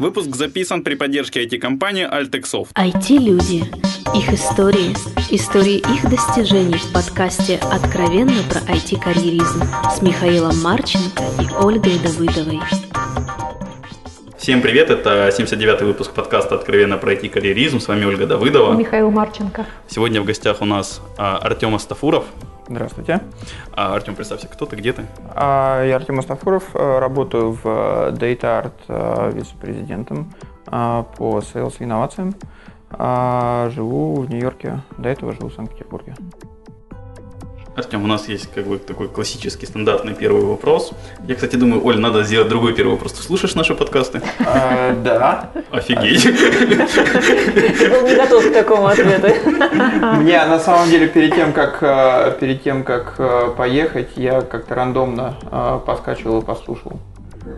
Выпуск записан при поддержке IT-компании Altexoft. IT-люди. Их истории. Истории их достижений в подкасте «Откровенно про IT-карьеризм» с Михаилом Марченко и Ольгой Давыдовой. Всем привет, это 79-й выпуск подкаста «Откровенно про IT-карьеризм». С вами Ольга Давыдова. Михаил Марченко. Сегодня в гостях у нас а, Артем Астафуров. Здравствуйте. А, Артем, представься, кто ты, где ты? А, я Артем Астафуров, э, работаю в э, Data Art э, вице-президентом по sales и инновациям. Живу в Нью-Йорке, до этого живу в Санкт-Петербурге. Артем, у нас есть как бы такой классический стандартный первый вопрос. Я, кстати, думаю, Оль, надо сделать другой первый вопрос. Ты слушаешь наши подкасты? А, да. Офигеть. Ты был не готов к такому ответу. Не, на самом деле, перед тем, как, э, перед тем, как э, поехать, я как-то рандомно э, поскачивал и послушал.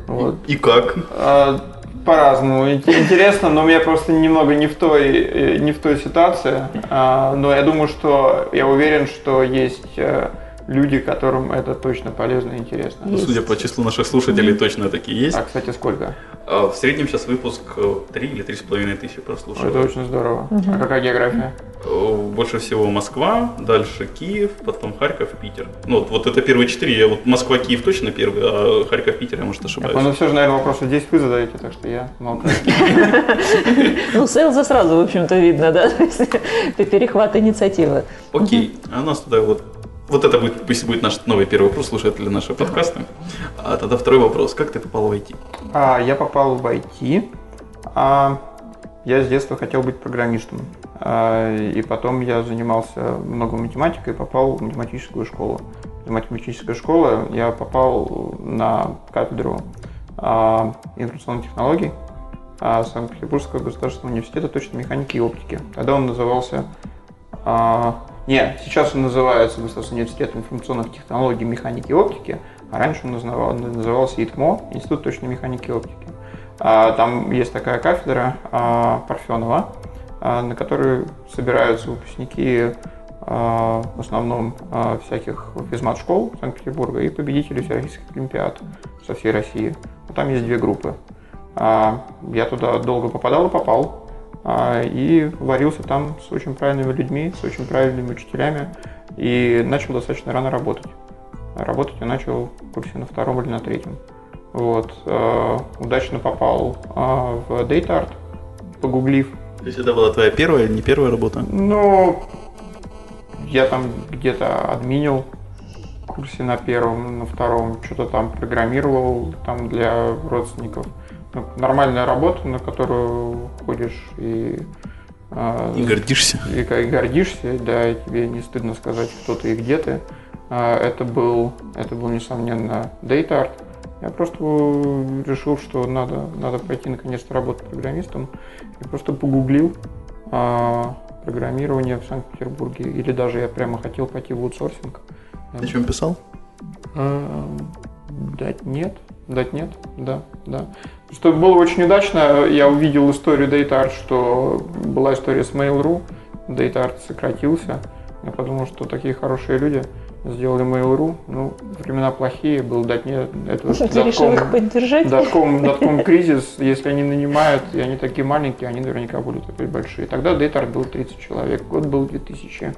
Вот. И как? А, по-разному. Интересно, но у меня просто немного не в той, э, не в той ситуации. А, но я думаю, что я уверен, что есть э, люди, которым это точно полезно и интересно. Ну, судя по числу наших слушателей, точно такие есть. А, кстати, сколько? А, в среднем сейчас выпуск 3 э, или 3,5 тысячи прослушиваний. Это очень здорово. Угу. А какая география? Больше всего Москва, дальше Киев, потом Харьков, Питер. Ну, вот, вот это первые четыре. Я вот Москва, Киев точно первый, а Харьков, Питер, я, может, ошибаюсь. Ну, все же, наверное, вопросы здесь вы задаете, так что я молчу. Ну, сейлза сразу, в общем-то, видно, да? Это перехват инициативы. Окей. А у нас туда вот вот это будет, пусть будет наш новый первый вопрос, слушатели нашего подкаста. А тогда второй вопрос. Как ты попал в IT? А, я попал в IT. А, я с детства хотел быть программистом. А, и потом я занимался много математикой и попал в математическую школу. В математической школы я попал на кафедру а, информационных технологий а, Санкт-Петербургского государственного университета точной механики и оптики. Тогда он назывался а, нет, сейчас он называется Государственный университет информационных технологий, механики и оптики, а раньше он назывался ИТМО, Институт точной механики и оптики. А, там есть такая кафедра а, Парфенова, а, на которой собираются выпускники в основном всяких физмат-школ Санкт-Петербурга и победители всероссийских олимпиад со всей России. Там есть две группы. Я туда долго попадал и попал. А, и варился там с очень правильными людьми, с очень правильными учителями, и начал достаточно рано работать. Работать я начал в курсе на втором или на третьем. Вот. А, удачно попал а, в Data Art, погуглив. То есть это была твоя первая, не первая работа? Ну, я там где-то админил курсе на первом, на втором, что-то там программировал там для родственников нормальная работа, на которую ходишь и а, и гордишься. И, и гордишься, да, и тебе не стыдно сказать, кто ты и где ты. А, это был, это был, несомненно, Data Art. Я просто решил, что надо, надо пойти наконец-то работать программистом. И просто погуглил а, программирование в Санкт-Петербурге. Или даже я прямо хотел пойти в аутсорсинг. Ты чем писал? А, дать нет. Дать нет, да, да. Что было очень удачно, я увидел историю DataArt, что была история с Mail.ru, DataArt сократился. Я подумал, что такие хорошие люди сделали Mail.ru. Ну, времена плохие, был .NET, это Ты решил их поддержать? Дотком, дотком кризис, если они нанимают, и они такие маленькие, они наверняка будут такие большие. Тогда DataArt был 30 человек, год был 2000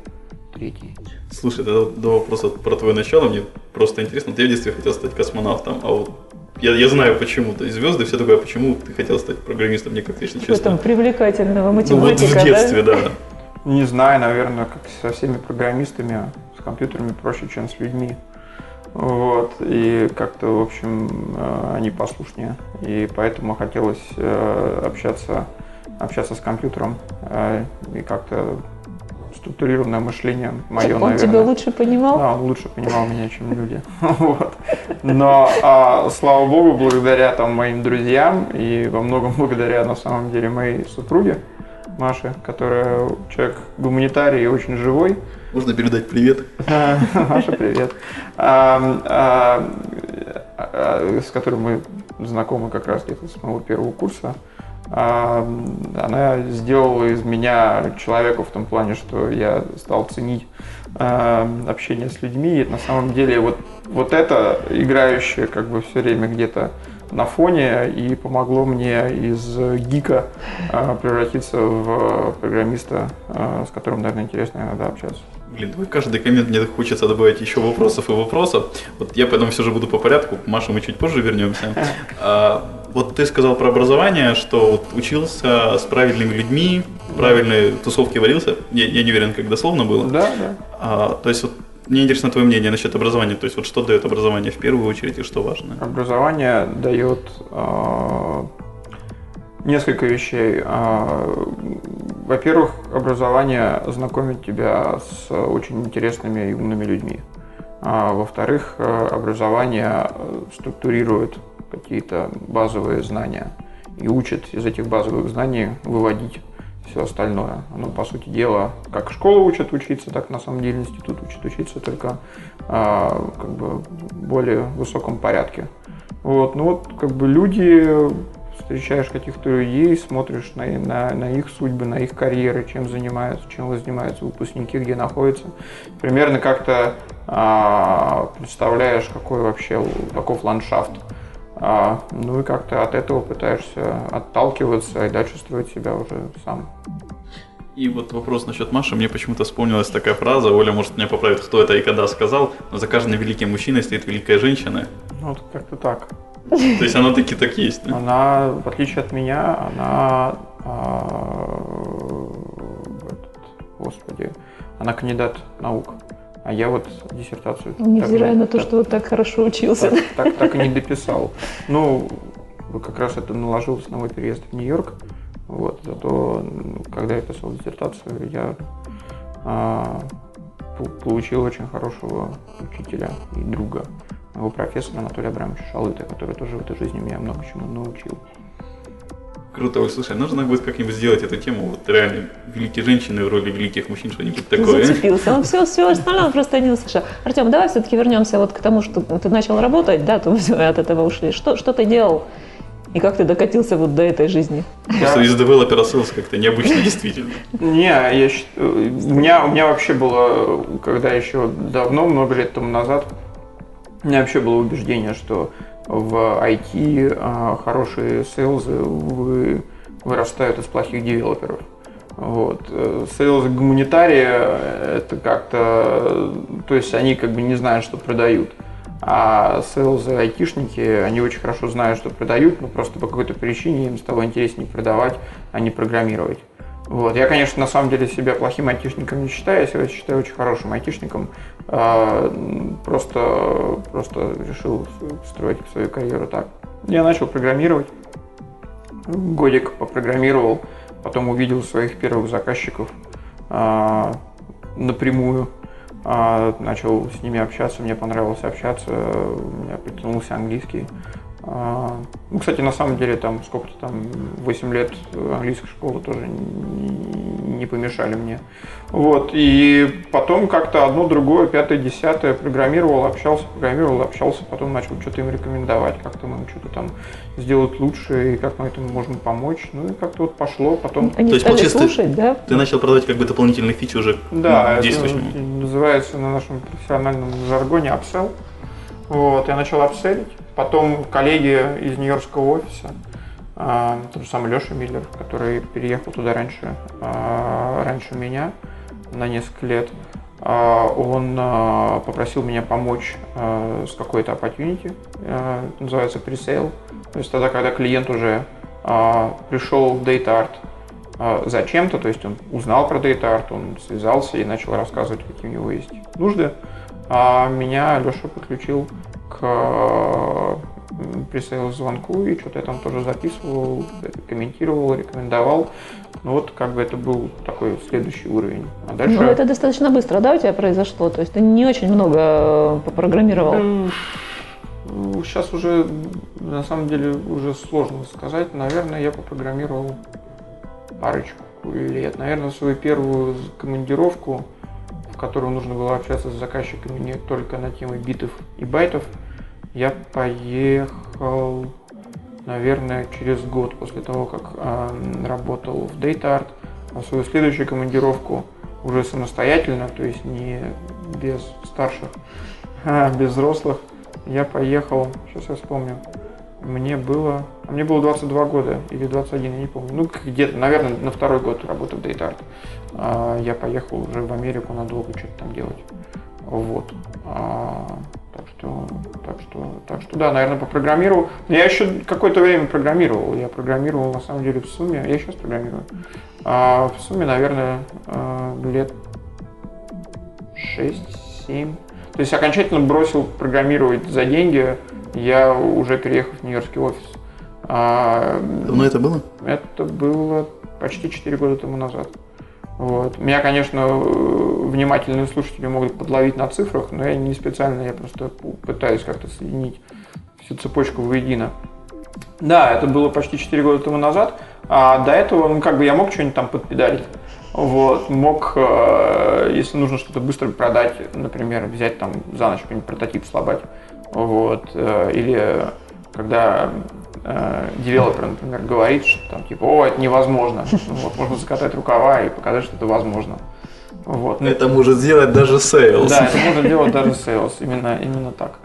третий. Слушай, до, до вопроса про твое начало, мне просто интересно, ты в детстве хотел стать космонавтом, а вот я, я знаю почему. То есть звезды все такое, почему ты хотел стать программистом, мне как-то, если честно. Что там привлекательного математика, ну, вот в детстве, да? да. Не знаю, наверное, как со всеми программистами, с компьютерами проще, чем с людьми. Вот, и как-то, в общем, э, они послушнее. И поэтому хотелось э, общаться, общаться с компьютером э, и как-то структурированное мышление мое, Он наверное. тебя лучше понимал? Да, он лучше понимал меня, чем люди. вот. Но, а, слава богу, благодаря там, моим друзьям и во многом благодаря, на самом деле, моей супруге, Маше, которая человек гуманитарий и очень живой. Можно передать привет. Маша, привет. А, а, а, с которой мы знакомы как раз где-то с моего первого курса. А, она сделала из меня человека в том плане, что я стал ценить а, общение с людьми. И на самом деле вот, вот это играющее как бы все время где-то на фоне и помогло мне из гика э, превратиться в программиста, э, с которым, наверное, интересно иногда общаться. Блин, давай каждый коммент мне хочется добавить еще вопросов и вопросов. Вот я поэтому все же буду по порядку. Маша, мы чуть позже вернемся. Вот ты сказал про образование, что вот учился с правильными людьми, правильные тусовки варился. Я, я не уверен, как дословно было. Да, да. А, то есть вот мне интересно твое мнение насчет образования. То есть вот что дает образование в первую очередь и что важно? Образование дает э, несколько вещей. Э, во-первых, образование знакомит тебя с очень интересными и умными людьми. А, во-вторых, э, образование структурирует какие-то базовые знания и учит из этих базовых знаний выводить все остальное. Оно, по сути дела, как школа учит учиться, так на самом деле институт учит учиться, только а, как бы более высоком порядке. Вот, ну вот, как бы люди, встречаешь каких-то людей, смотришь на, на, на их судьбы, на их карьеры, чем занимаются, чем занимаются выпускники, где находятся. Примерно как-то а, представляешь, какой вообще таков ландшафт. А, ну и как-то от этого пытаешься отталкиваться и дальше строить себя уже сам. И вот вопрос насчет Маши. Мне почему-то вспомнилась такая фраза, Оля может меня поправить, кто это и когда сказал, но за каждым великим мужчиной стоит великая женщина. Ну, вот как-то так. То есть она таки так есть, да? Она, в отличие от меня, она, а, господи, она кандидат наук. А я вот диссертацию... Невзирая так, на то, так, что так хорошо учился. Так, так, так и не дописал. Ну, как раз это наложилось на мой переезд в Нью-Йорк. Вот, зато, когда я писал диссертацию, я а, получил очень хорошего учителя и друга, моего профессора Анатолия Абрамовича Шалыта, который тоже в этой жизни меня много чему научил. Круто, Оль, слушай, нужно будет как-нибудь сделать эту тему, вот реально великие женщины в роли великих мужчин, что-нибудь такое. Зацепился, он все, все остальное просто не услышал. Артем, давай все-таки вернемся вот к тому, что ты начал работать, да, то мы от этого ушли. Что, что ты делал и как ты докатился вот до этой жизни? Просто из девелопера sales как-то необычно действительно. Не, я считаю, у меня, у меня вообще было, когда еще давно, много лет тому назад, у меня вообще было убеждение, что в IT а, хорошие сейлзы вы, вырастают из плохих девелоперов. Вот. Сейлзы гуманитария это как-то, то есть они как бы не знают, что продают. А сейлзы айтишники, они очень хорошо знают, что продают, но просто по какой-то причине им стало интереснее продавать, а не программировать. Вот. Я, конечно, на самом деле себя плохим айтишником не считаю, я себя считаю очень хорошим айтишником. А, просто, просто решил строить свою карьеру так. Я начал программировать, годик попрограммировал, потом увидел своих первых заказчиков а, напрямую, а, начал с ними общаться, мне понравилось общаться, у меня притянулся английский. А, ну, кстати, на самом деле, там сколько-то там, 8 лет английской школы тоже не, помешали мне. Вот, и потом как-то одно, другое, пятое, десятое программировал, общался, программировал, общался, потом начал что-то им рекомендовать, как-то мы что-то там сделать лучше, и как мы этому можем помочь. Ну, и как-то вот пошло, потом... Они То есть, стали слушать, ты, да? Ты начал продавать как бы дополнительные фичи уже да, действующим. это называется на нашем профессиональном жаргоне upsell. Вот, я начал апселить. Потом коллеги из Нью-Йоркского офиса, а, тот же самый Леша Миллер, который переехал туда раньше, а, раньше меня на несколько лет, а, он попросил меня помочь с какой-то opportunity, называется pre-sale. То есть тогда, когда клиент уже пришел в Data Art зачем-то, то есть он узнал про Data Art, он связался и начал рассказывать, какие у него есть нужды. А меня Леша подключил к присоединился звонку, и что-то я там тоже записывал, комментировал, рекомендовал. Ну вот как бы это был такой следующий уровень. А дальше... Ну это достаточно быстро, да, у тебя произошло? То есть ты не очень много э, попрограммировал? Сейчас уже, на самом деле, уже сложно сказать. Наверное, я попрограммировал парочку лет. Наверное, свою первую командировку, в которую нужно было общаться с заказчиками не только на темы битов и байтов, я поехал, наверное, через год после того, как э, работал в DataArt, на свою следующую командировку уже самостоятельно, то есть не без старших, а без взрослых. Я поехал, сейчас я вспомню, Мне было, а мне было 22 года или 21, я не помню. Ну, где-то, наверное, на второй год работы в Дейт А, я поехал уже в Америку надолго что-то там делать. Вот. А, так что, так что, так что, да, наверное, попрограммировал. Я еще какое-то время программировал. Я программировал, на самом деле, в сумме, я сейчас программирую. А в сумме, наверное, а, лет 6-7. То есть окончательно бросил программировать за деньги, я уже переехал в Нью-Йоркский офис. А, Давно это было? Это было почти 4 года тому назад. Вот. Меня, конечно, внимательные слушатели могут подловить на цифрах, но я не специально, я просто пытаюсь как-то соединить всю цепочку воедино. Да, это было почти 4 года тому назад, а до этого, ну, как бы я мог что-нибудь там подпедалить. Вот, мог, э, если нужно что-то быстро продать, например, взять там за ночь какой-нибудь прототип слабать. Вот, э, или когда э, девелопер, например, говорит, что там типа, о, это невозможно. Вот, можно закатать рукава и показать, что это возможно. Вот. Это может сделать даже sales. Да, это может делать даже sales, именно, именно так.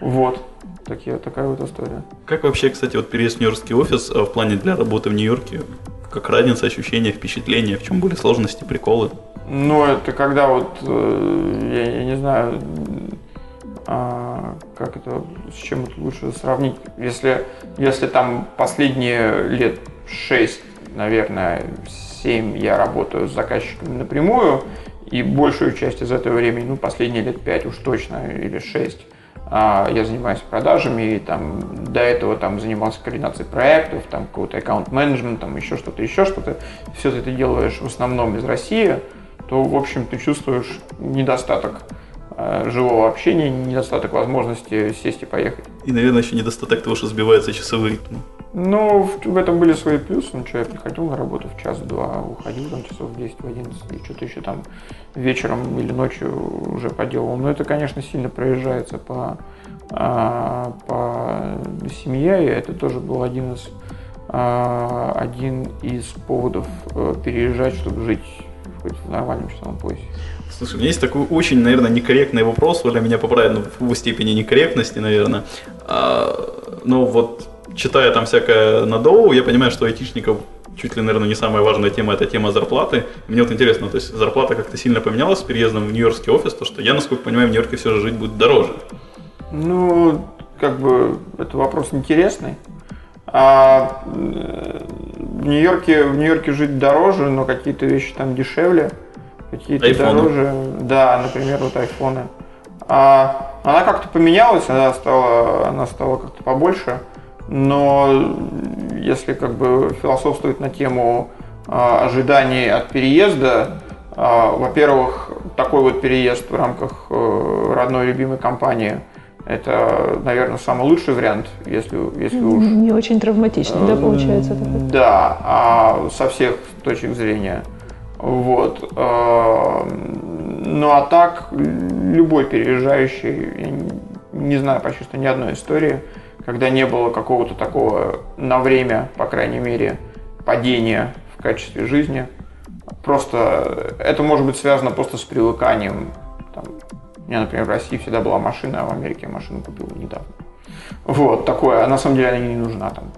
Вот. Такие, такая вот история. Как вообще, кстати, вот переезд в Нью-Йоркский офис в плане для работы в Нью-Йорке? Как разница, ощущения, впечатления? В чем были сложности, приколы? Ну, это когда вот, э, я, я не знаю, а, как это, с чем это лучше сравнить? Если, если там последние лет 6, наверное, 7 я работаю с заказчиками напрямую, и большую часть из этого времени, ну, последние лет 5 уж точно, или 6, а, я занимаюсь продажами, и там до этого там занимался координацией проектов, там какого-то аккаунт-менеджмент, там еще что-то, еще что-то. Все это ты делаешь в основном из России, то, в общем, ты чувствуешь недостаток живого общения, недостаток возможности сесть и поехать. И, наверное, еще недостаток того, что сбивается часовой ритм. Ну, в, в этом были свои плюсы. Ну, что, я приходил на работу в час-два, уходил там часов в 10 в 11, и что-то еще там вечером или ночью уже поделал. Но это, конечно, сильно проезжается по, а, по семье, и это тоже был один из, а, один из поводов э, переезжать, чтобы жить хоть в нормальном часовом поясе. Слушай, у меня есть такой очень, наверное, некорректный вопрос, для меня поправить, ну, в степени некорректности, наверное. А, но вот читая там всякое на Доу, я понимаю, что айтишников чуть ли, наверное, не самая важная тема, это тема зарплаты. Мне вот интересно, то есть зарплата как-то сильно поменялась с переездом в Нью-Йоркский офис, то что я, насколько понимаю, в Нью-Йорке все же жить будет дороже. Ну, как бы, это вопрос интересный. А в Нью-Йорке, в Нью-Йорке жить дороже, но какие-то вещи там дешевле какие-то Айфоны. дороже. Да, например, вот айфоны. А она как-то поменялась, она стала, она стала как-то побольше. Но если как бы философствовать на тему а, ожиданий от переезда, а, во-первых, такой вот переезд в рамках а, родной любимой компании это, наверное, самый лучший вариант, если, если уж... Не очень травматичный, да, получается? Такой? Да, а со всех точек зрения. Вот. Ну а так, любой переезжающий, я не знаю почти что ни одной истории, когда не было какого-то такого на время, по крайней мере, падения в качестве жизни. Просто это может быть связано просто с привыканием. Там, у меня, например, в России всегда была машина, а в Америке я машину купил недавно. Вот, такое. А на самом деле она не нужна там.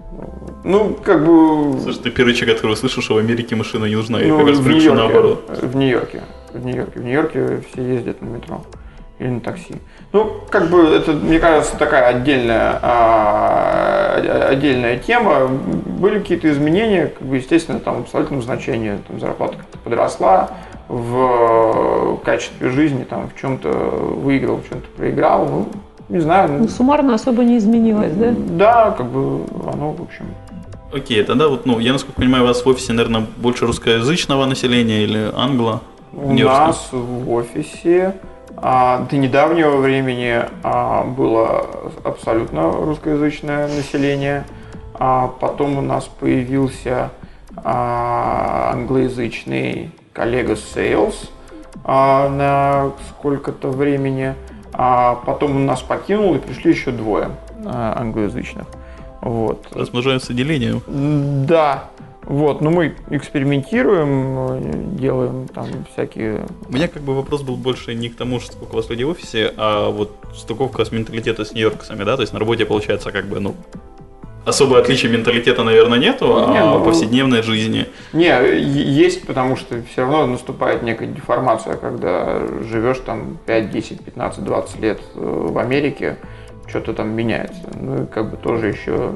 Ну, как бы... Слушай, ты первый человек, который слышал, что в Америке машина не нужна, ну, как раз в Нью-Йорке, наоборот. В Нью-Йорке. В Нью-Йорке. В Нью-Йорке все ездят на метро или на такси. Ну, как бы это, мне кажется, такая отдельная, а, отдельная тема. Были какие-то изменения, как бы, естественно, там в абсолютном значении там, зарплата подросла, в качестве жизни там в чем-то выиграл, в чем-то проиграл. Ну, не знаю. Ну, суммарно особо не изменилось, да? Да, как бы оно, в общем. Окей, тогда вот, ну, я, насколько понимаю, у вас в офисе, наверное, больше русскоязычного населения или англо? У нас в офисе а, до недавнего времени а, было абсолютно русскоязычное население. А потом у нас появился а, англоязычный коллега Sales а, на сколько-то времени. А потом он нас покинул и пришли еще двое а, англоязычных. Вот. Размножаются делением. Да. Вот, ну мы экспериментируем, делаем там всякие... У меня как бы вопрос был больше не к тому, сколько у вас людей в офисе, а вот стыковка с менталитета с нью-йоркцами, да, то есть на работе получается как бы, ну, особое отличие менталитета, наверное, нету, Не, а ну- повседневной жизни. Не, есть, потому что все равно наступает некая деформация, когда живешь там 5, 10, 15, 20 лет э, в Америке, что-то там меняется. Ну и как бы тоже еще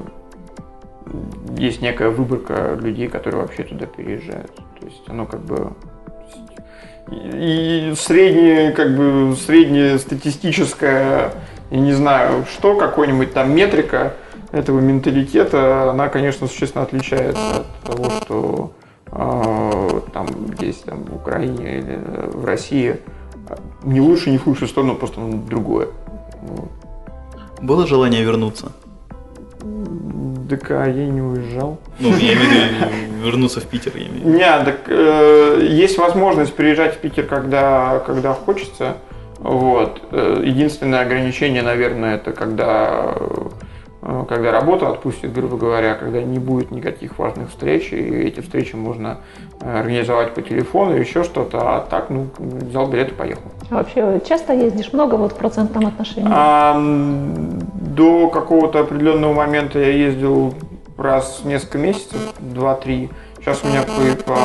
есть некая выборка людей, которые вообще туда переезжают. То есть оно как бы и и среднее, как бы, среднестатистическое, я не знаю, что, какой-нибудь там метрика этого менталитета, она, конечно, существенно отличается от того, что э, там здесь, там, в Украине или в России. Не лучше, не в худшую сторону, просто ну, другое. Вот. Было желание вернуться? Так а я не уезжал. Ну, я имею в виду вернуться в Питер, я имею в виду. Не, так э, есть возможность приезжать в Питер, когда, когда хочется. Вот. Э, Единственное ограничение, наверное, это когда, когда работа отпустит, грубо говоря, когда не будет никаких важных встреч, и эти встречи можно э, организовать по телефону, еще что-то, а так, ну, взял билет и поехал. А вообще часто ездишь много вот в процентном отношении? А, до какого-то определенного момента я ездил раз в несколько месяцев, два-три. Сейчас у меня по- по-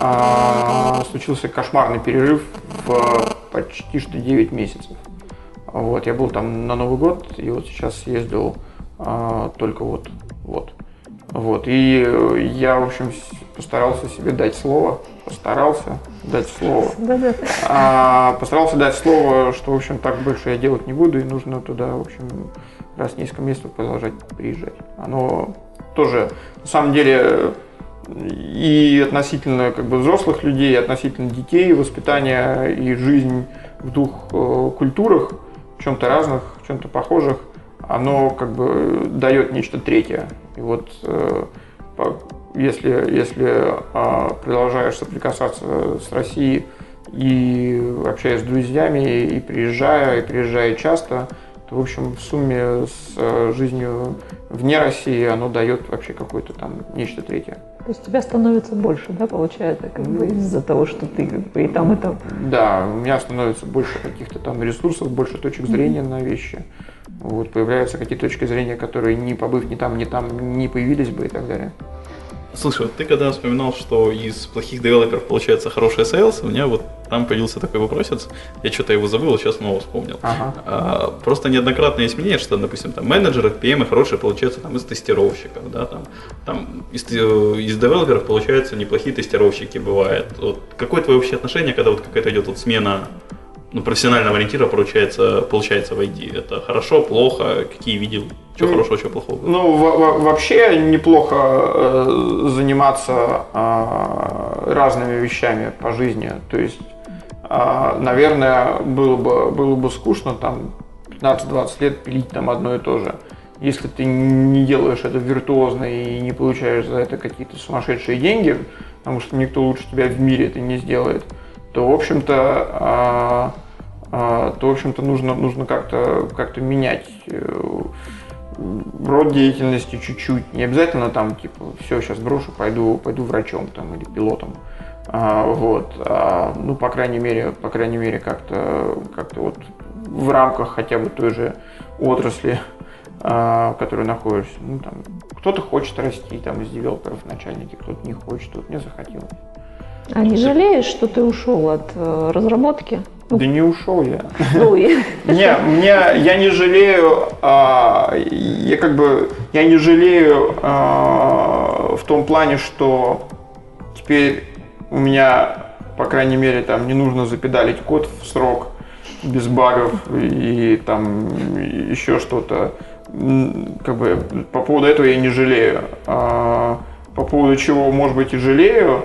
а, случился кошмарный перерыв в почти что 9 месяцев. Вот, я был там на Новый год, и вот сейчас ездил а, только вот, вот. Вот, и э, я, в общем, постарался себе дать слово, постарался дать слово. А, постарался дать слово, что, в общем, так больше я делать не буду, и нужно туда, в общем, раз в несколько месяцев продолжать приезжать. Оно тоже, на самом деле, и относительно как бы, взрослых людей, и относительно детей, воспитание и жизнь в двух э, культурах, чем-то разных, чем-то похожих, оно как бы дает нечто третье. И вот э, если, если а, продолжаешь соприкасаться с Россией и общаясь с друзьями, и приезжая, и приезжая часто, то, в общем, в сумме с э, жизнью вне России оно дает вообще какое-то там нечто третье. То есть тебя становится больше, да, получается, как бы из-за того, что ты как бы и там, и там. Да, у меня становится больше каких-то там ресурсов, больше точек зрения на вещи. Вот, появляются какие-то точки зрения, которые не побыв ни там, ни там, не появились бы и так далее. Слушай, вот ты когда вспоминал, что из плохих девелоперов получается хороший sales, у меня вот там появился такой вопросец. Я что-то его забыл, сейчас снова вспомнил. Ага. А, просто неоднократно есть мнение, что, допустим, там менеджеры, PM хорошие получаются там из тестировщиков, да, там, там из, э, из девелоперов получаются неплохие тестировщики бывает. Вот какое твое вообще отношение, когда вот какая-то идет вот смена ну, профессионального ориентира получается, получается в IT? Это хорошо, плохо? Какие видел? Что Ну, хорошего, что плохого? Ну, во- во- вообще неплохо э, заниматься э, разными вещами по жизни. То есть, э, наверное, было бы, было бы скучно там 15-20 лет пилить там одно и то же. Если ты не делаешь это виртуозно и не получаешь за это какие-то сумасшедшие деньги, потому что никто лучше тебя в мире это не сделает, то, в общем-то, а, а, то, в общем-то, нужно, нужно как-то как менять э, род деятельности чуть-чуть. Не обязательно там, типа, все, сейчас брошу, пойду, пойду врачом там или пилотом. А, вот. Ну, по крайней мере, по крайней мере, как-то как-то вот в рамках хотя бы той же отрасли, в которой находишься. Ну, там, кто-то хочет расти там из девелоперов начальники, кто-то не хочет, тут не захотелось. А не жалеешь, что ты ушел от э, разработки? Да не ушел я. Ну, и- Не, мне, я не жалею, а, я как бы, я не жалею а, в том плане, что теперь у меня, по крайней мере, там не нужно запедалить код в срок без багов и там еще что-то. Как бы по поводу этого я не жалею. А, по поводу чего, может быть, и жалею,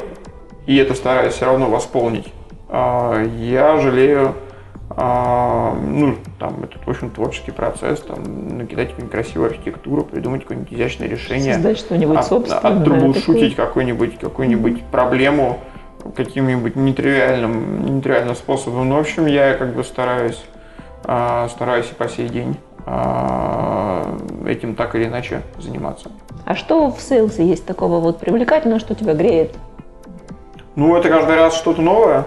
и это стараюсь все равно восполнить. А, Я жалею, а, ну, там, этот, в общем, творческий процесс, там, накидать какую-нибудь красивую архитектуру, придумать какое-нибудь изящное решение. Создать что-нибудь от- собственное. Оттрублшутить какую-нибудь, какую-нибудь проблему каким-нибудь нетривиальным, нетривиальным способом. Ну, в общем, я как бы стараюсь, а, стараюсь и по сей день а, этим так или иначе заниматься. А что в сейлсе есть такого вот привлекательного, что тебя греет? Ну, это каждый раз что-то новое.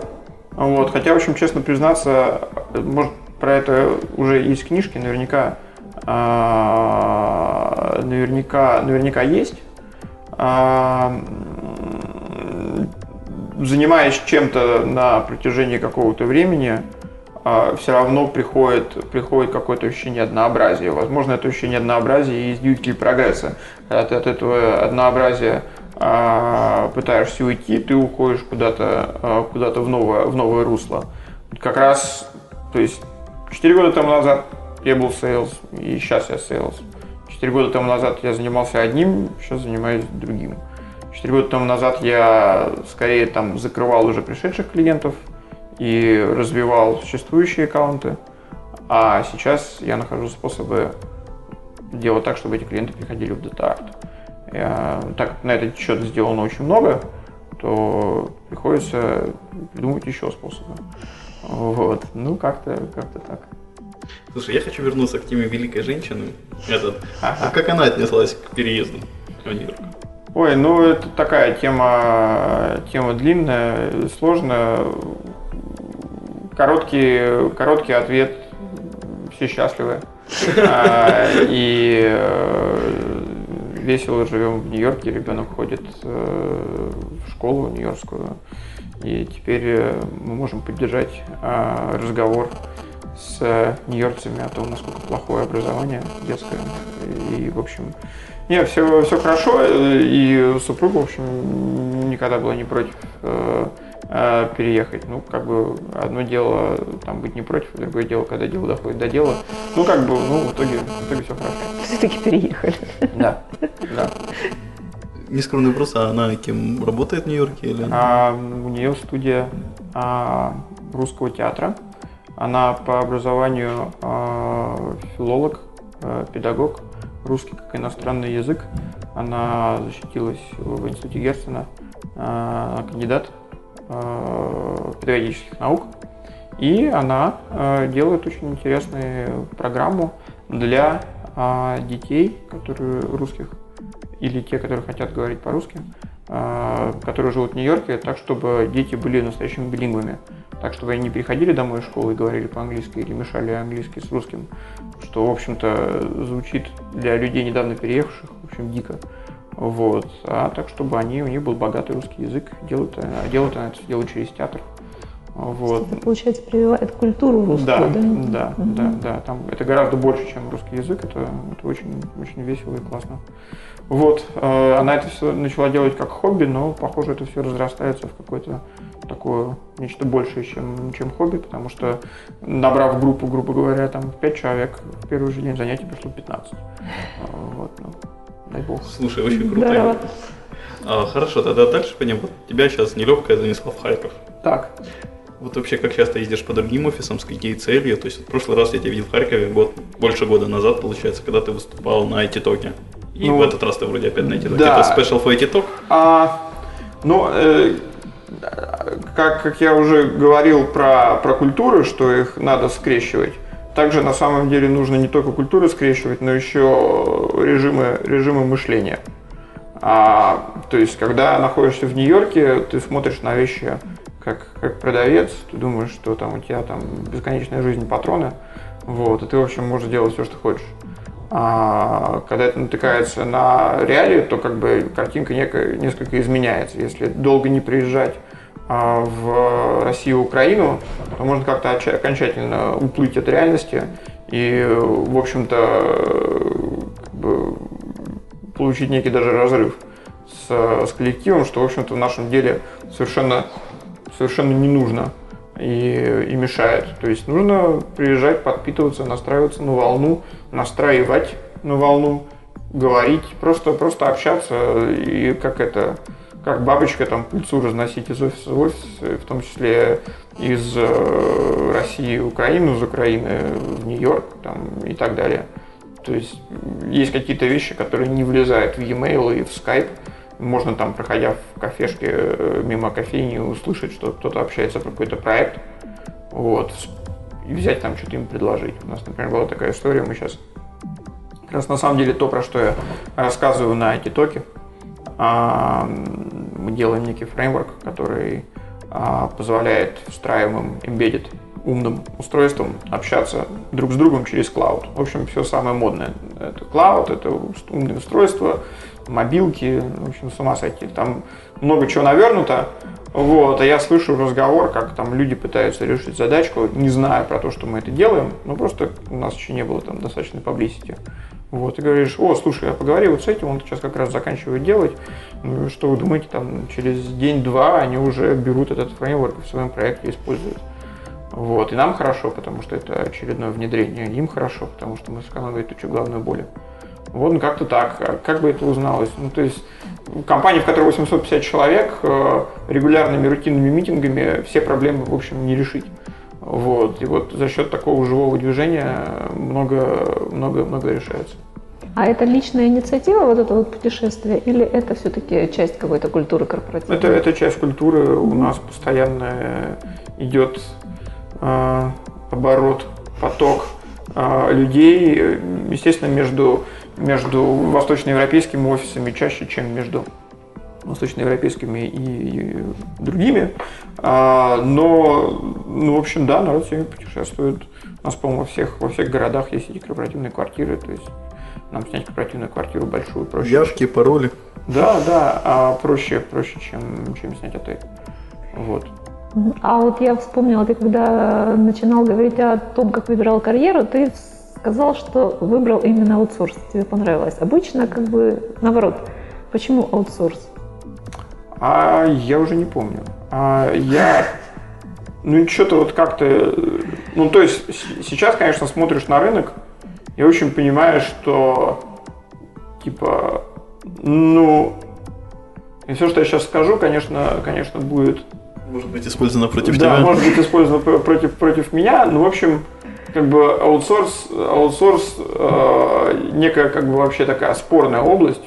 Вот. Хотя, в общем, честно признаться, может, про это уже есть книжки, наверняка а, наверняка, наверняка есть. А, занимаясь чем-то на протяжении какого-то времени, а, все равно приходит, приходит какое-то ощущение однообразия. Возможно, это ощущение однообразия и есть прогресса. Когда от этого однообразия пытаешься уйти, ты уходишь куда-то а, куда в, новое, в новое русло. Как раз, то есть, 4 года тому назад я был sales, и сейчас я sales. 4 года тому назад я занимался одним, сейчас занимаюсь другим. 4 года тому назад я скорее там закрывал уже пришедших клиентов и развивал существующие аккаунты, а сейчас я нахожу способы делать так, чтобы эти клиенты приходили в DataArt. Так как на этот счет сделано очень много, то приходится придумать еще способы. Вот. Ну, как-то как так. Слушай, я хочу вернуться к теме великой женщины. Этот, ага. Как она отнеслась к переезду в Нью-Йорк? Ой, ну это такая тема, тема длинная, сложная. Короткий, короткий ответ. Все счастливы. А, и э, весело живем в Нью-Йорке. Ребенок ходит э, в школу нью-йоркскую. И теперь э, мы можем поддержать разговор с нью-йоркцами о том, насколько плохое образование детское. И, в общем, нет, все, все хорошо. И супруга, в общем, никогда была не против э, переехать. Ну, как бы одно дело там быть не против, другое дело, когда дело доходит до дела. Ну, как бы, ну, в итоге, в итоге все хорошо. Все-таки переехали. Да, да. Нескромный вопрос, а она кем работает в Нью-Йорке? Или... А, у нее студия а, русского театра. Она по образованию э, филолог, э, педагог, русский как иностранный язык. Она защитилась в институте Герцена, э, кандидат э, педагогических наук. И она э, делает очень интересную программу для э, детей, которые русских, или те, которые хотят говорить по-русски, э, которые живут в Нью-Йорке, так, чтобы дети были настоящими билингвами. Так, чтобы они не приходили домой из школы и говорили по-английски или мешали английский с русским, что, в общем-то, звучит для людей, недавно переехавших, в общем, дико. Вот. А так, чтобы они, у них был богатый русский язык, делают, а делают они это делают через театр. Вот. Это, получается, прививает культуру русскую, да? Да, да, угу. да, да. Там это гораздо больше, чем русский язык. Это, это очень, очень весело и классно. Вот. Э, она это все начала делать как хобби, но, похоже, это все разрастается в какой-то такое нечто большее, чем, чем хобби, потому что набрав группу, грубо говоря, там 5 человек, в первый же день занятий пришло 15. Вот, ну, дай бог. Слушай, очень круто. А, хорошо, тогда дальше пойдем. Вот тебя сейчас нелегкая занесла в Харьков. Так. Вот вообще, как часто ездишь по другим офисам, с какие целью? То есть, в прошлый раз я тебя видел в Харькове, год, больше года назад, получается, когда ты выступал на IT-токе. И ну, в этот раз ты вроде опять на IT-токе. Да. Это Special for IT-ток? А, ну, э, как, как я уже говорил про, про культуры, что их надо скрещивать, также на самом деле нужно не только культуры скрещивать, но еще режимы, режимы мышления. А, то есть, когда находишься в Нью-Йорке, ты смотришь на вещи как, как продавец, ты думаешь, что там у тебя там бесконечная жизнь патроны, вот, и ты, в общем, можешь делать все, что хочешь. А, когда это натыкается на реалии, то как бы картинка неко, несколько изменяется. Если долго не приезжать а, в Россию Украину, то можно как-то окончательно уплыть от реальности и, в общем-то, как бы получить некий даже разрыв с, с коллективом, что, в общем-то, в нашем деле совершенно, совершенно не нужно и, и мешает. То есть нужно приезжать, подпитываться, настраиваться на волну, настраивать на волну, говорить, просто, просто общаться и как это, как бабочка там пыльцу разносить из офиса в офис, в том числе из э, России в Украину, из Украины в Нью-Йорк там, и так далее. То есть есть какие-то вещи, которые не влезают в e-mail и в Skype, можно там, проходя в кафешке э, мимо кофейни, услышать, что кто-то общается про какой-то проект, вот, и взять там что-то им предложить. У нас, например, была такая история, мы сейчас как раз на самом деле то, про что я рассказываю на токи, а, мы делаем некий фреймворк, который а, позволяет встраиваемым embedded умным устройством общаться друг с другом через клауд. В общем, все самое модное. Это клауд, это умные устройства, мобилки, в общем, с ума сойти. Там много чего навернуто, вот, а я слышу разговор, как там люди пытаются решить задачку, не зная про то, что мы это делаем, ну просто у нас еще не было там достаточной поблизости. Вот, и говоришь, о, слушай, я поговорил вот с этим, он сейчас как раз заканчивает делать. Ну, что вы думаете, там через день-два они уже берут этот фреймворк в своем проекте используют. Вот, и нам хорошо, потому что это очередное внедрение, им хорошо, потому что мы сэкономили ту главную боль. Вот как-то так. Как бы это узналось? Ну, то есть компания, в которой 850 человек, э, регулярными рутинными митингами все проблемы, в общем, не решить. Вот. И вот за счет такого живого движения много, много, много решается. А это личная инициатива, вот это вот путешествие, или это все-таки часть какой-то культуры корпоративной? Это, это часть культуры. У нас постоянно идет э, оборот, поток э, людей, естественно, между между восточноевропейскими офисами чаще, чем между восточноевропейскими и другими. А, но, ну, в общем, да, народ сегодня путешествует. У нас, по-моему, во всех, во всех городах есть эти корпоративные квартиры, то есть нам снять корпоративную квартиру большую проще. Явки, пароли. Да, да, а проще, проще, чем, чем снять отель. Вот. А вот я вспомнила, ты когда начинал говорить о том, как выбирал карьеру, ты сказал, что выбрал именно аутсорс, тебе понравилось. Обычно как бы наоборот. Почему аутсорс? А я уже не помню. А, я, ну что-то вот как-то, ну то есть сейчас, конечно, смотришь на рынок и очень понимаешь, что типа, ну, и все, что я сейчас скажу, конечно, конечно, будет может быть использовано против да, тебя. Да, может быть использовано против, против меня. Ну, в общем, как бы аутсорс, аутсорс э, некая как бы вообще такая спорная область.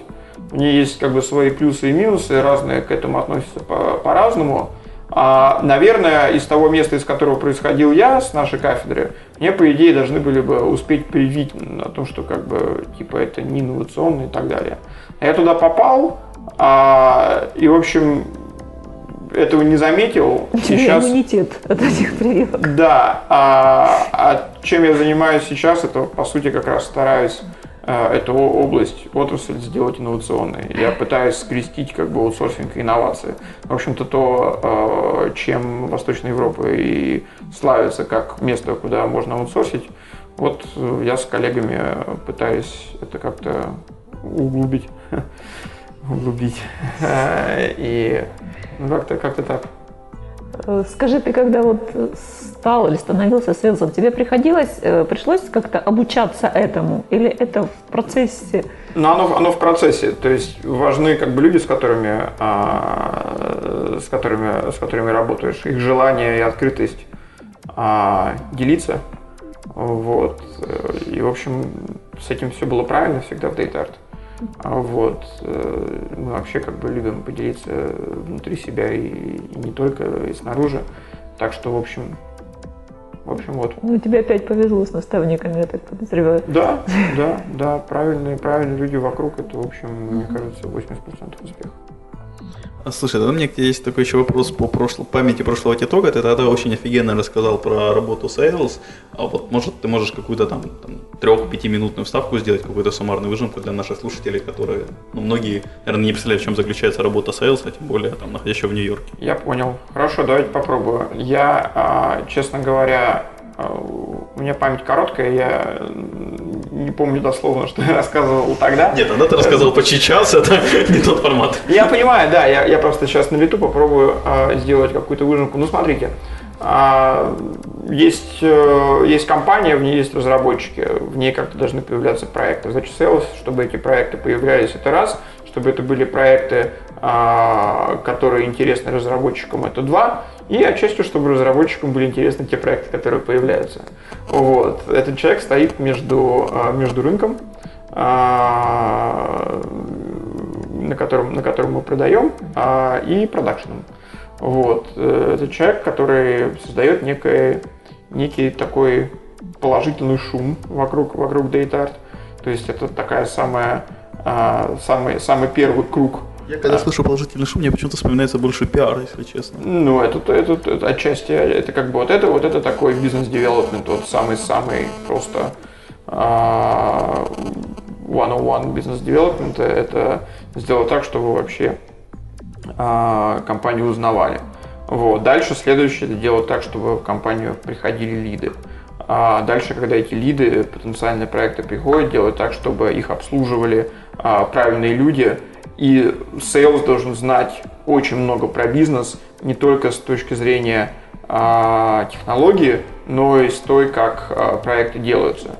У нее есть как бы свои плюсы и минусы, разные к этому относятся по- по-разному. А, наверное, из того места, из которого происходил я, с нашей кафедры, мне, по идее, должны были бы успеть привить на том, что как бы типа это не инновационно и так далее. Я туда попал, а, и, в общем, этого не заметил. Сейчас... иммунитет от этих прививок. Да. А, а чем я занимаюсь сейчас, это по сути как раз стараюсь а, эту область, отрасль сделать инновационной. Я пытаюсь скрестить как бы аутсорсинг и инновации. В общем-то, то, а, чем Восточная Европа и славится как место, куда можно аутсорсить, вот я с коллегами пытаюсь это как-то углубить. углубить. И ну, как-то как так. Э, скажи, ты когда вот стал или становился селсом, тебе приходилось, э, пришлось как-то обучаться этому? Или это в процессе? Ну, оно, оно в процессе. То есть важны как бы люди, с которыми, а, с которыми, с которыми работаешь, их желание и открытость а, делиться. Вот. И, в общем, с этим все было правильно всегда в DataArt. А вот. Э, мы вообще как бы любим поделиться внутри себя и, и не только, и снаружи. Так что, в общем, в общем, вот. Ну, тебе опять повезло с наставниками, я так подозреваю. Да, да, да, правильные, правильные люди вокруг, это, в общем, мне кажется, 80% успеха. Слушай, тогда у меня есть такой еще вопрос по прошло, памяти прошлого титога. Ты тогда очень офигенно рассказал про работу Sales. А вот может ты можешь какую-то там, там трех-пятиминутную вставку сделать, какую-то суммарную выжимку для наших слушателей, которые, ну, многие, наверное, не представляют, в чем заключается работа Sales, а тем более там находящего в Нью-Йорке. Я понял. Хорошо, давайте попробую. Я, а, честно говоря, а, у меня память короткая, я не помню дословно, что я рассказывал тогда. Нет, тогда ты рассказывал почти час, это не тот формат. Я понимаю, да, я, я просто сейчас на лету попробую э, сделать какую-то выжимку. Ну, смотрите, э, есть, э, есть компания, в ней есть разработчики, в ней как-то должны появляться проекты. Значит, sales, чтобы эти проекты появлялись, это раз, чтобы это были проекты, э, которые интересны разработчикам, это два, и отчасти, чтобы разработчикам были интересны те проекты, которые появляются. Вот. Этот человек стоит между, а, между рынком, а, на котором, на котором мы продаем, а, и продакшеном. Вот. Это человек, который создает некий, некий такой положительный шум вокруг, вокруг DataArt. То есть это такая самая, самый, самый первый круг Я когда слышу положительный шум, мне почему-то вспоминается больше пиар, если честно. Ну, это, это, это отчасти, это как бы вот это, вот это такой бизнес-девелопмент, вот самый-самый просто а, one-on-one бизнес-девелопмент, это сделать так, чтобы вообще а, компанию узнавали. Вот. Дальше следующее это делать так, чтобы в компанию приходили лиды. А дальше, когда эти лиды, потенциальные проекты приходят, делать так, чтобы их обслуживали а, правильные люди. И sales должен знать очень много про бизнес, не только с точки зрения а, технологии, но и с той, как а, проекты делаются.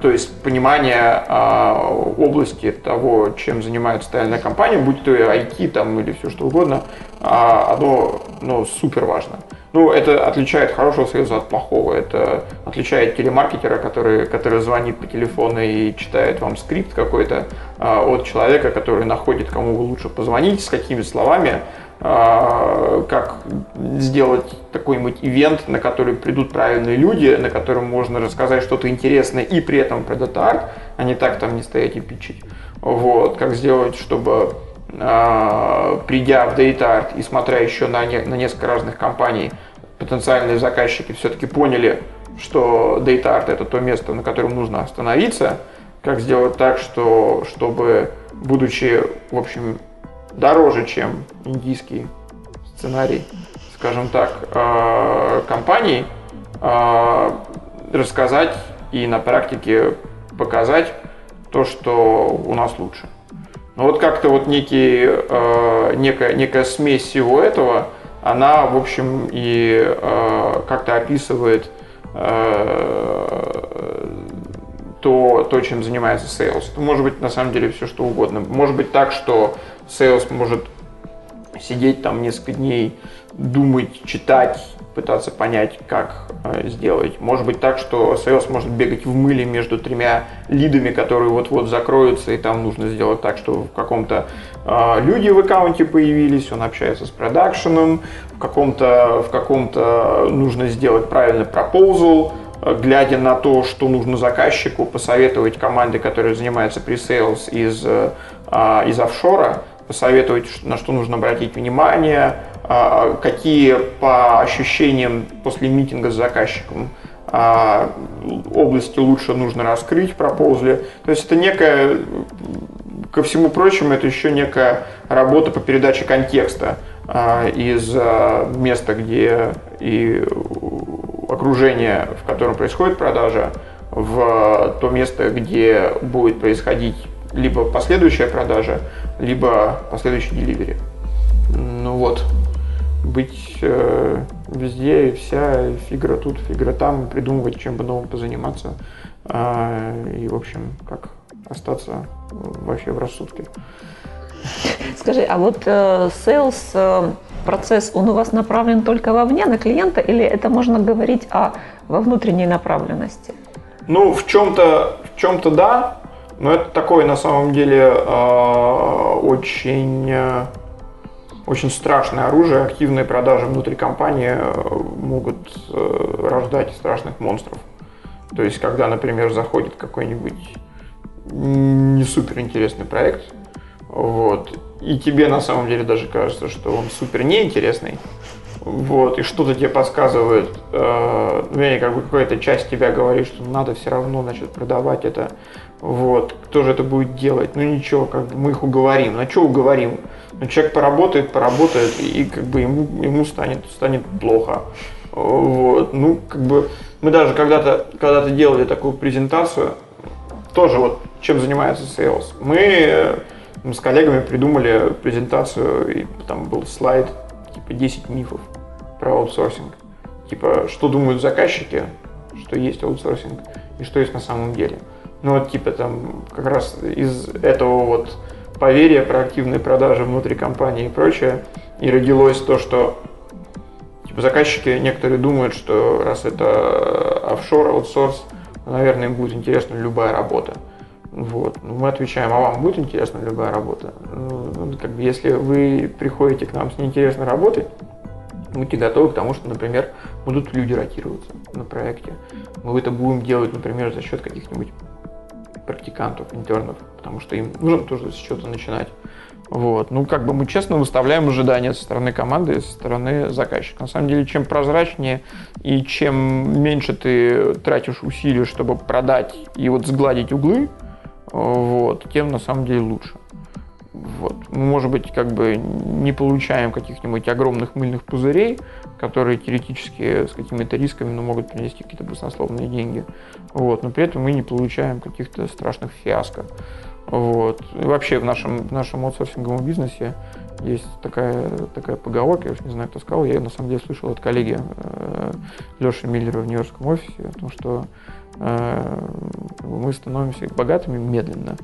То есть понимание а, области того, чем занимается стальная компания, будь то IT там, или все что угодно, а, оно ну, супер важно. Ну, это отличает хорошего союза от плохого. Это отличает телемаркетера, который, который звонит по телефону и читает вам скрипт какой-то, а, от человека, который находит, кому вы лучше позвонить, с какими словами, а, как сделать такой-нибудь ивент, на который придут правильные люди, на котором можно рассказать что-то интересное и при этом про DataArt, а не так там не стоять и питчить. Вот, как сделать, чтобы придя в DataArt и смотря еще на, не, на несколько разных компаний, потенциальные заказчики все-таки поняли, что DataArt это то место, на котором нужно остановиться, как сделать так, что, чтобы, будучи, в общем, дороже, чем индийский сценарий, скажем так, а, компаний, а, рассказать и на практике показать то, что у нас лучше. Но вот как-то вот некий, э, некая, некая смесь всего этого, она, в общем, и э, как-то описывает э, то, то, чем занимается sales. Это может быть на самом деле все что угодно. Может быть так, что sales может сидеть там несколько дней, думать, читать, пытаться понять, как э, сделать. Может быть так, что sales может бегать в мыле между тремя лидами, которые вот-вот закроются, и там нужно сделать так, что в каком-то э, люди в аккаунте появились, он общается с продакшеном, в каком-то в каком-то нужно сделать правильный пропозал, э, глядя на то, что нужно заказчику, посоветовать команде, которая занимается pre-sales из, э, из офшора, посоветовать, на что нужно обратить внимание, а, какие по ощущениям после митинга с заказчиком а, области лучше нужно раскрыть проползли. То есть это некая, ко всему прочему, это еще некая работа по передаче контекста а, из места, где и окружение, в котором происходит продажа, в то место, где будет происходить либо последующая продажа, либо последующий деливери. Ну вот, быть э, везде и вся, фигра тут, фигра там, придумывать, чем бы новым позаниматься. Э, и, в общем, как остаться вообще в рассудке. Скажи, а вот э, sales э, процесс, он у вас направлен только вовне, на клиента, или это можно говорить о во внутренней направленности? Ну, в чем-то в чем-то да, но это такое на самом деле э, очень э, очень страшное оружие. Активные продажи внутри компании э, могут э, рождать страшных монстров. То есть, когда, например, заходит какой-нибудь не супер интересный проект, вот, и тебе на самом деле даже кажется, что он супер неинтересный, вот, и что-то тебе подсказывает, э, ну, как бы какая-то часть тебя говорит, что надо все равно, значит, продавать это, вот, кто же это будет делать, ну ничего, как бы мы их уговорим, ну что уговорим, ну человек поработает, поработает, и как бы ему, ему станет, станет плохо, вот, ну, как бы, мы даже когда-то, когда-то делали такую презентацию, тоже вот, чем занимается sales, мы, мы с коллегами придумали презентацию, и там был слайд, типа 10 мифов про аутсорсинг. Типа, что думают заказчики, что есть аутсорсинг и что есть на самом деле. Ну вот типа там как раз из этого вот поверья про активные продажи внутри компании и прочее и родилось то, что типа заказчики некоторые думают, что раз это офшор, аутсорс, наверное, им будет интересна любая работа. Вот. Ну, мы отвечаем, а вам будет интересна любая работа? Ну, ну, как бы, если вы приходите к нам с неинтересной работой, будьте готовы к тому, что, например, будут люди ротироваться на проекте. Мы это будем делать, например, за счет каких-нибудь практикантов, интернов, потому что им нужно тоже с чего-то начинать. Вот. Ну, как бы мы честно выставляем ожидания со стороны команды и со стороны заказчика. На самом деле, чем прозрачнее и чем меньше ты тратишь усилий, чтобы продать и вот сгладить углы, вот, тем на самом деле лучше. Вот. Мы, может быть, как бы не получаем каких-нибудь огромных мыльных пузырей, которые теоретически с какими-то рисками ну, могут принести какие-то баснословные деньги. Вот. Но при этом мы не получаем каких-то страшных фиаско. Вот. И вообще в нашем, в нашем аутсорсинговом бизнесе есть такая, такая поговорка, я уж не знаю, кто сказал, я ее на самом деле слышал от коллеги э, Леши Миллера в Нью-Йоркском офисе, о том, что э, мы становимся богатыми медленно.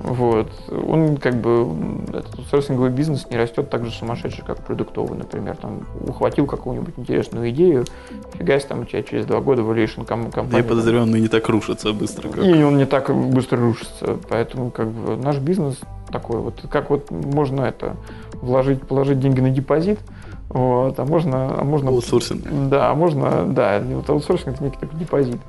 Вот. Он как бы, этот аутсорсинговый бизнес не растет так же сумасшедший, как продуктовый, например. Там ухватил какую-нибудь интересную идею, фигась там у тебя через два года valuation компания. Я подозреваю, он и не так рушится быстро. Как... И он не так быстро рушится. Поэтому как бы наш бизнес такой вот, как вот можно это вложить, положить деньги на депозит, вот, а можно, а можно... Аутсорсинг. Да, а можно, да, вот аутсорсинг это некий такой депозит.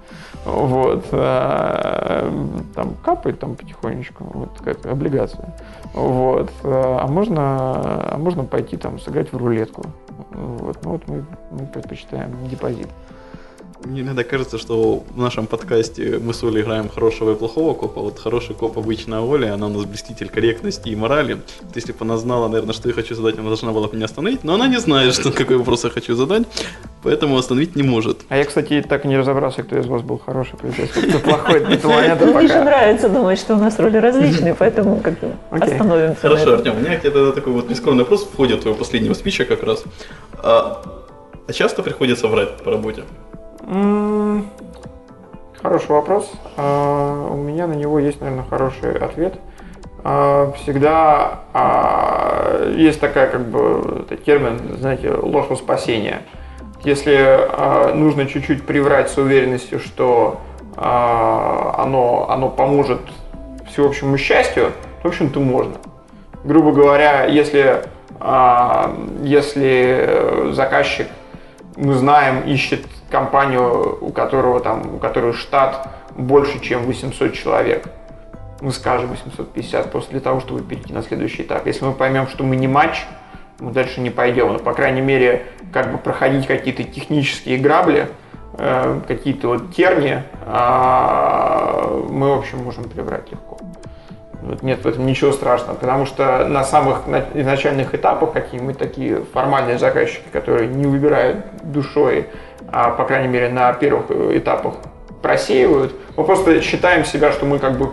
Вот, а, там капает там потихонечку, вот какая-то облигация. Вот, а можно, а можно пойти там сыграть в рулетку. Вот, ну вот мы, мы предпочитаем депозит. Мне иногда кажется, что в нашем подкасте мы с Олей играем хорошего и плохого копа. Вот хороший коп обычно Оля, она у нас блеститель корректности и морали. Вот если бы она знала, наверное, что я хочу задать, она должна была бы меня остановить. Но она не знает, что, какой вопрос я хочу задать, поэтому остановить не может. А я, кстати, так и не разобрался, кто из вас был хороший полицейский, кто плохой. Мне же пока. нравится думать, что у нас роли различные, поэтому как остановимся. Хорошо. Артем, у меня тогда такой вот нескромный вопрос в ходе твоего последнего спича как раз. А, а часто приходится врать по работе? Хороший вопрос. А, У меня на него есть, наверное, хороший ответ. А, Всегда а, есть такая, как бы, термин, знаете, ложь во спасение. Если нужно чуть-чуть приврать с уверенностью, что оно, оно поможет всеобщему счастью, то, в общем-то, можно. Грубо говоря, если, если э, заказчик мы знаем, ищет компанию, у которого там, у которой штат больше, чем 800 человек. Мы скажем 850 просто для того, чтобы перейти на следующий этап. Если мы поймем, что мы не матч, мы дальше не пойдем. Но, по крайней мере, как бы проходить какие-то технические грабли, э, какие-то вот терни, а, мы, в общем, можем прибрать легко. Вот Нет в этом ничего страшного, потому что на самых на- изначальных этапах какие-нибудь такие формальные заказчики, которые не выбирают душой, а по крайней мере на первых э, этапах просеивают, мы просто считаем себя, что мы как бы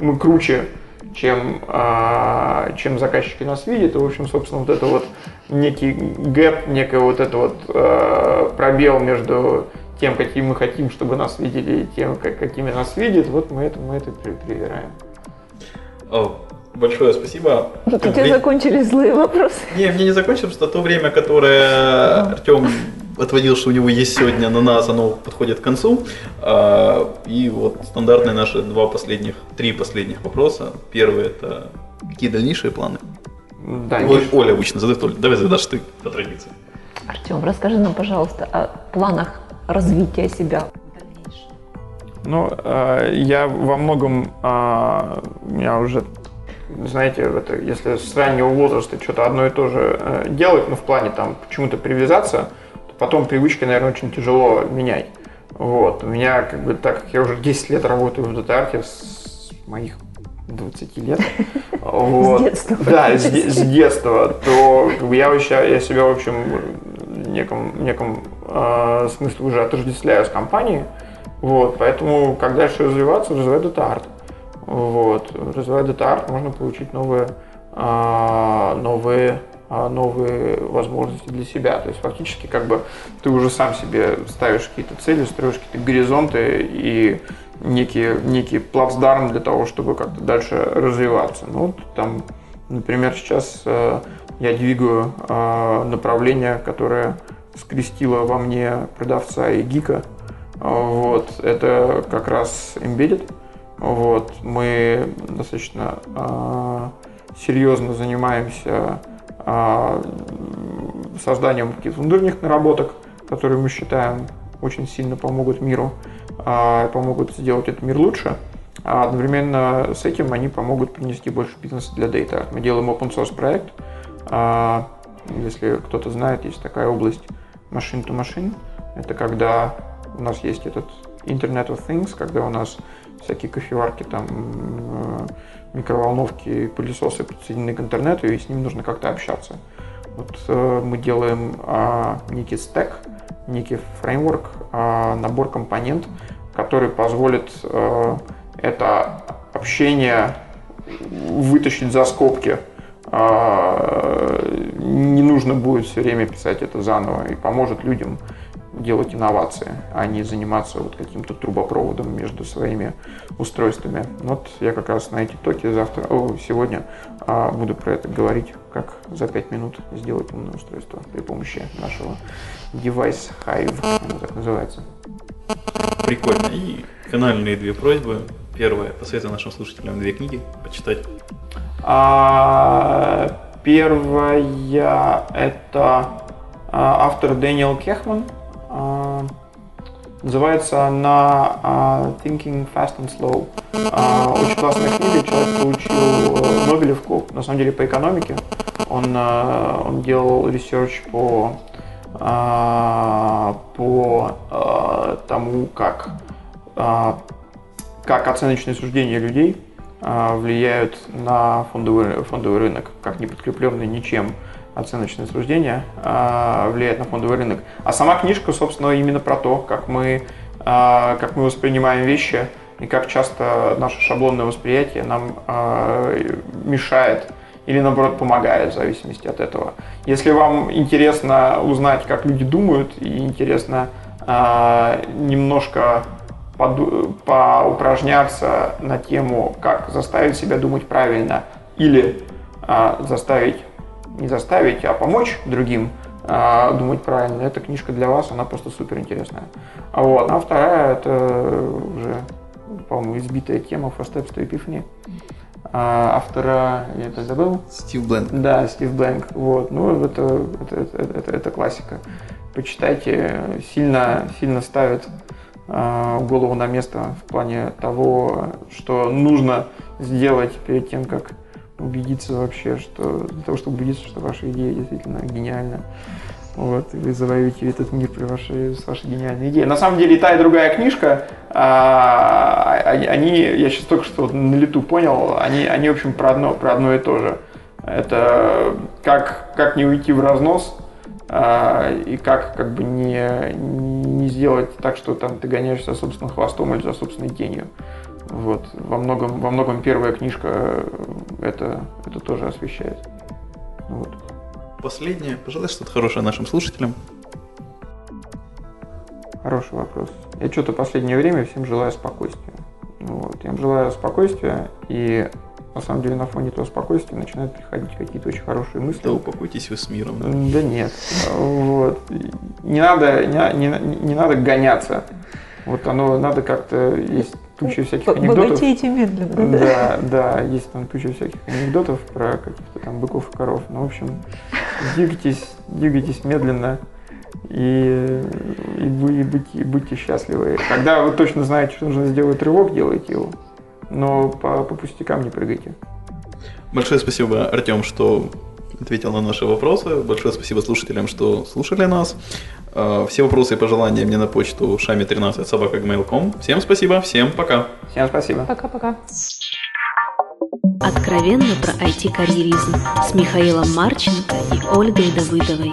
мы круче, чем, а, чем заказчики нас видят. И, в общем, собственно, вот это вот некий гэп, некий вот это вот э, пробел между тем, каким мы хотим, чтобы нас видели, и тем, как- какими нас видят, вот мы это, мы это при- привираем. О, большое спасибо. Вот у тебя вре- закончились злые вопросы. Не, мне не закончилось, что то время, которое Артем отводил, что у него есть сегодня на нас, оно подходит к концу. А, И вот стандартные наши два последних, три последних вопроса. Первый это какие дальнейшие планы? Да, Ой, Миш, Оля обычно задает, Оля, давай задашь ты по традиции. Артем, расскажи нам, пожалуйста, о планах развития себя. Ну, э, я во многом, у меня уже, знаете, это, если с раннего возраста что-то одно и то же э, делать, ну, в плане там почему-то привязаться, потом привычки, наверное, очень тяжело менять. Вот, у меня, как бы, так как я уже 10 лет работаю в дата с моих 20 лет, вот, детства да, с, с детства, то как бы, я, вообще, я себя, в общем, в неком, в неком э, смысле уже отождествляю с компанией, вот, поэтому, как дальше развиваться, развивать Art. Вот, развивая Art, можно получить новые, а, новые, новые возможности для себя. То есть, фактически, как бы, ты уже сам себе ставишь какие-то цели, строишь какие-то горизонты и некий, некий плацдарм для того, чтобы как-то дальше развиваться. Ну, вот там, например, сейчас э, я двигаю э, направление, которое скрестило во мне продавца и гика. Вот, это как раз Embedded. Вот, мы достаточно а, серьезно занимаемся а, созданием каких-то внутренних наработок, которые мы считаем очень сильно помогут миру, а, помогут сделать этот мир лучше. А одновременно с этим они помогут принести больше бизнеса для Data. Мы делаем open source проект. А, если кто-то знает, есть такая область machine to machine. Это когда у нас есть этот Internet of Things, когда у нас всякие кофеварки, там, э, микроволновки, пылесосы подсоединены к интернету, и с ними нужно как-то общаться. Вот э, мы делаем э, некий стек, некий фреймворк, э, набор компонент, который позволит э, это общение вытащить за скобки. Э, не нужно будет все время писать это заново и поможет людям делать инновации, а не заниматься вот каким-то трубопроводом между своими устройствами. Вот я как раз на эти токи завтра, о, сегодня а, буду про это говорить, как за 5 минут сделать умное устройство при помощи нашего Device Hive, оно так называется. Прикольно. И финальные две просьбы. Первое, посоветуй нашим слушателям две книги почитать. А, первая это а, автор Дэниел Канеман, называется она а, Thinking Fast and Slow. А, очень классная книга. Человек получил э, Нобелевку, на самом деле, по экономике. Он, он делал research по, по тому, как, как оценочные суждения людей влияют на фондовый, фондовый рынок, как не подкрепленные ничем оценочное суждение э, влияет на фондовый рынок. А сама книжка, собственно, именно про то, как мы, э, как мы воспринимаем вещи и как часто наше шаблонное восприятие нам э, мешает или наоборот помогает в зависимости от этого. Если вам интересно узнать, как люди думают, и интересно немножко поупражняться на тему, как заставить себя думать правильно или заставить не заставить, а помочь другим а, думать правильно. Эта книжка для вас, она просто супер интересная. А вот, а вторая это уже, по-моему, избитая тема For Steps to Epiphany. А, автора, я это забыл? Стив Бленк. Да, Стив Бленк. Вот, ну, это, это, это, это, это классика. Почитайте, сильно, сильно ставит а, голову на место в плане того, что нужно сделать перед тем, как убедиться вообще, что для того, чтобы убедиться, что ваша идея действительно гениальна. Вот, и вы завоюете этот мир при вашей, с вашей гениальной идеей. На самом деле и та, и другая книжка, а, они, я сейчас только что на лету понял, они, они, в общем, про одно, про одно и то же. Это как, как не уйти в разнос, а, и как, как бы не, не сделать так, что там ты гоняешься за собственным хвостом или за собственной тенью. Вот. Во многом, во многом первая книжка э, это, это тоже освещает. Вот. Последнее. Пожалуй, что-то хорошее нашим слушателям. Хороший вопрос. Я что-то последнее время всем желаю спокойствия. Вот. Я им желаю спокойствия, и на самом деле на фоне этого спокойствия начинают приходить какие-то очень хорошие мысли. Да упокойтесь вы с миром. Да, да нет. Вот. Не надо, не, не, не надо гоняться. Вот оно надо как-то есть туча всяких анекдотов. Богатейте медленно, да? Да, есть там туча всяких анекдотов про каких-то там быков и коров. Ну, в общем, двигайтесь, двигайтесь медленно и, и, и, будьте, и будьте счастливы. Когда вы точно знаете, что нужно сделать рывок, делайте его. Но по, по пустякам не прыгайте. Большое спасибо, Артем, что ответил на наши вопросы. Большое спасибо слушателям, что слушали нас. Э, все вопросы и пожелания мне на почту шами13 собака Всем спасибо, всем пока. Всем спасибо. Пока-пока. Откровенно про IT-карьеризм с Михаилом Марченко и Ольгой Давыдовой.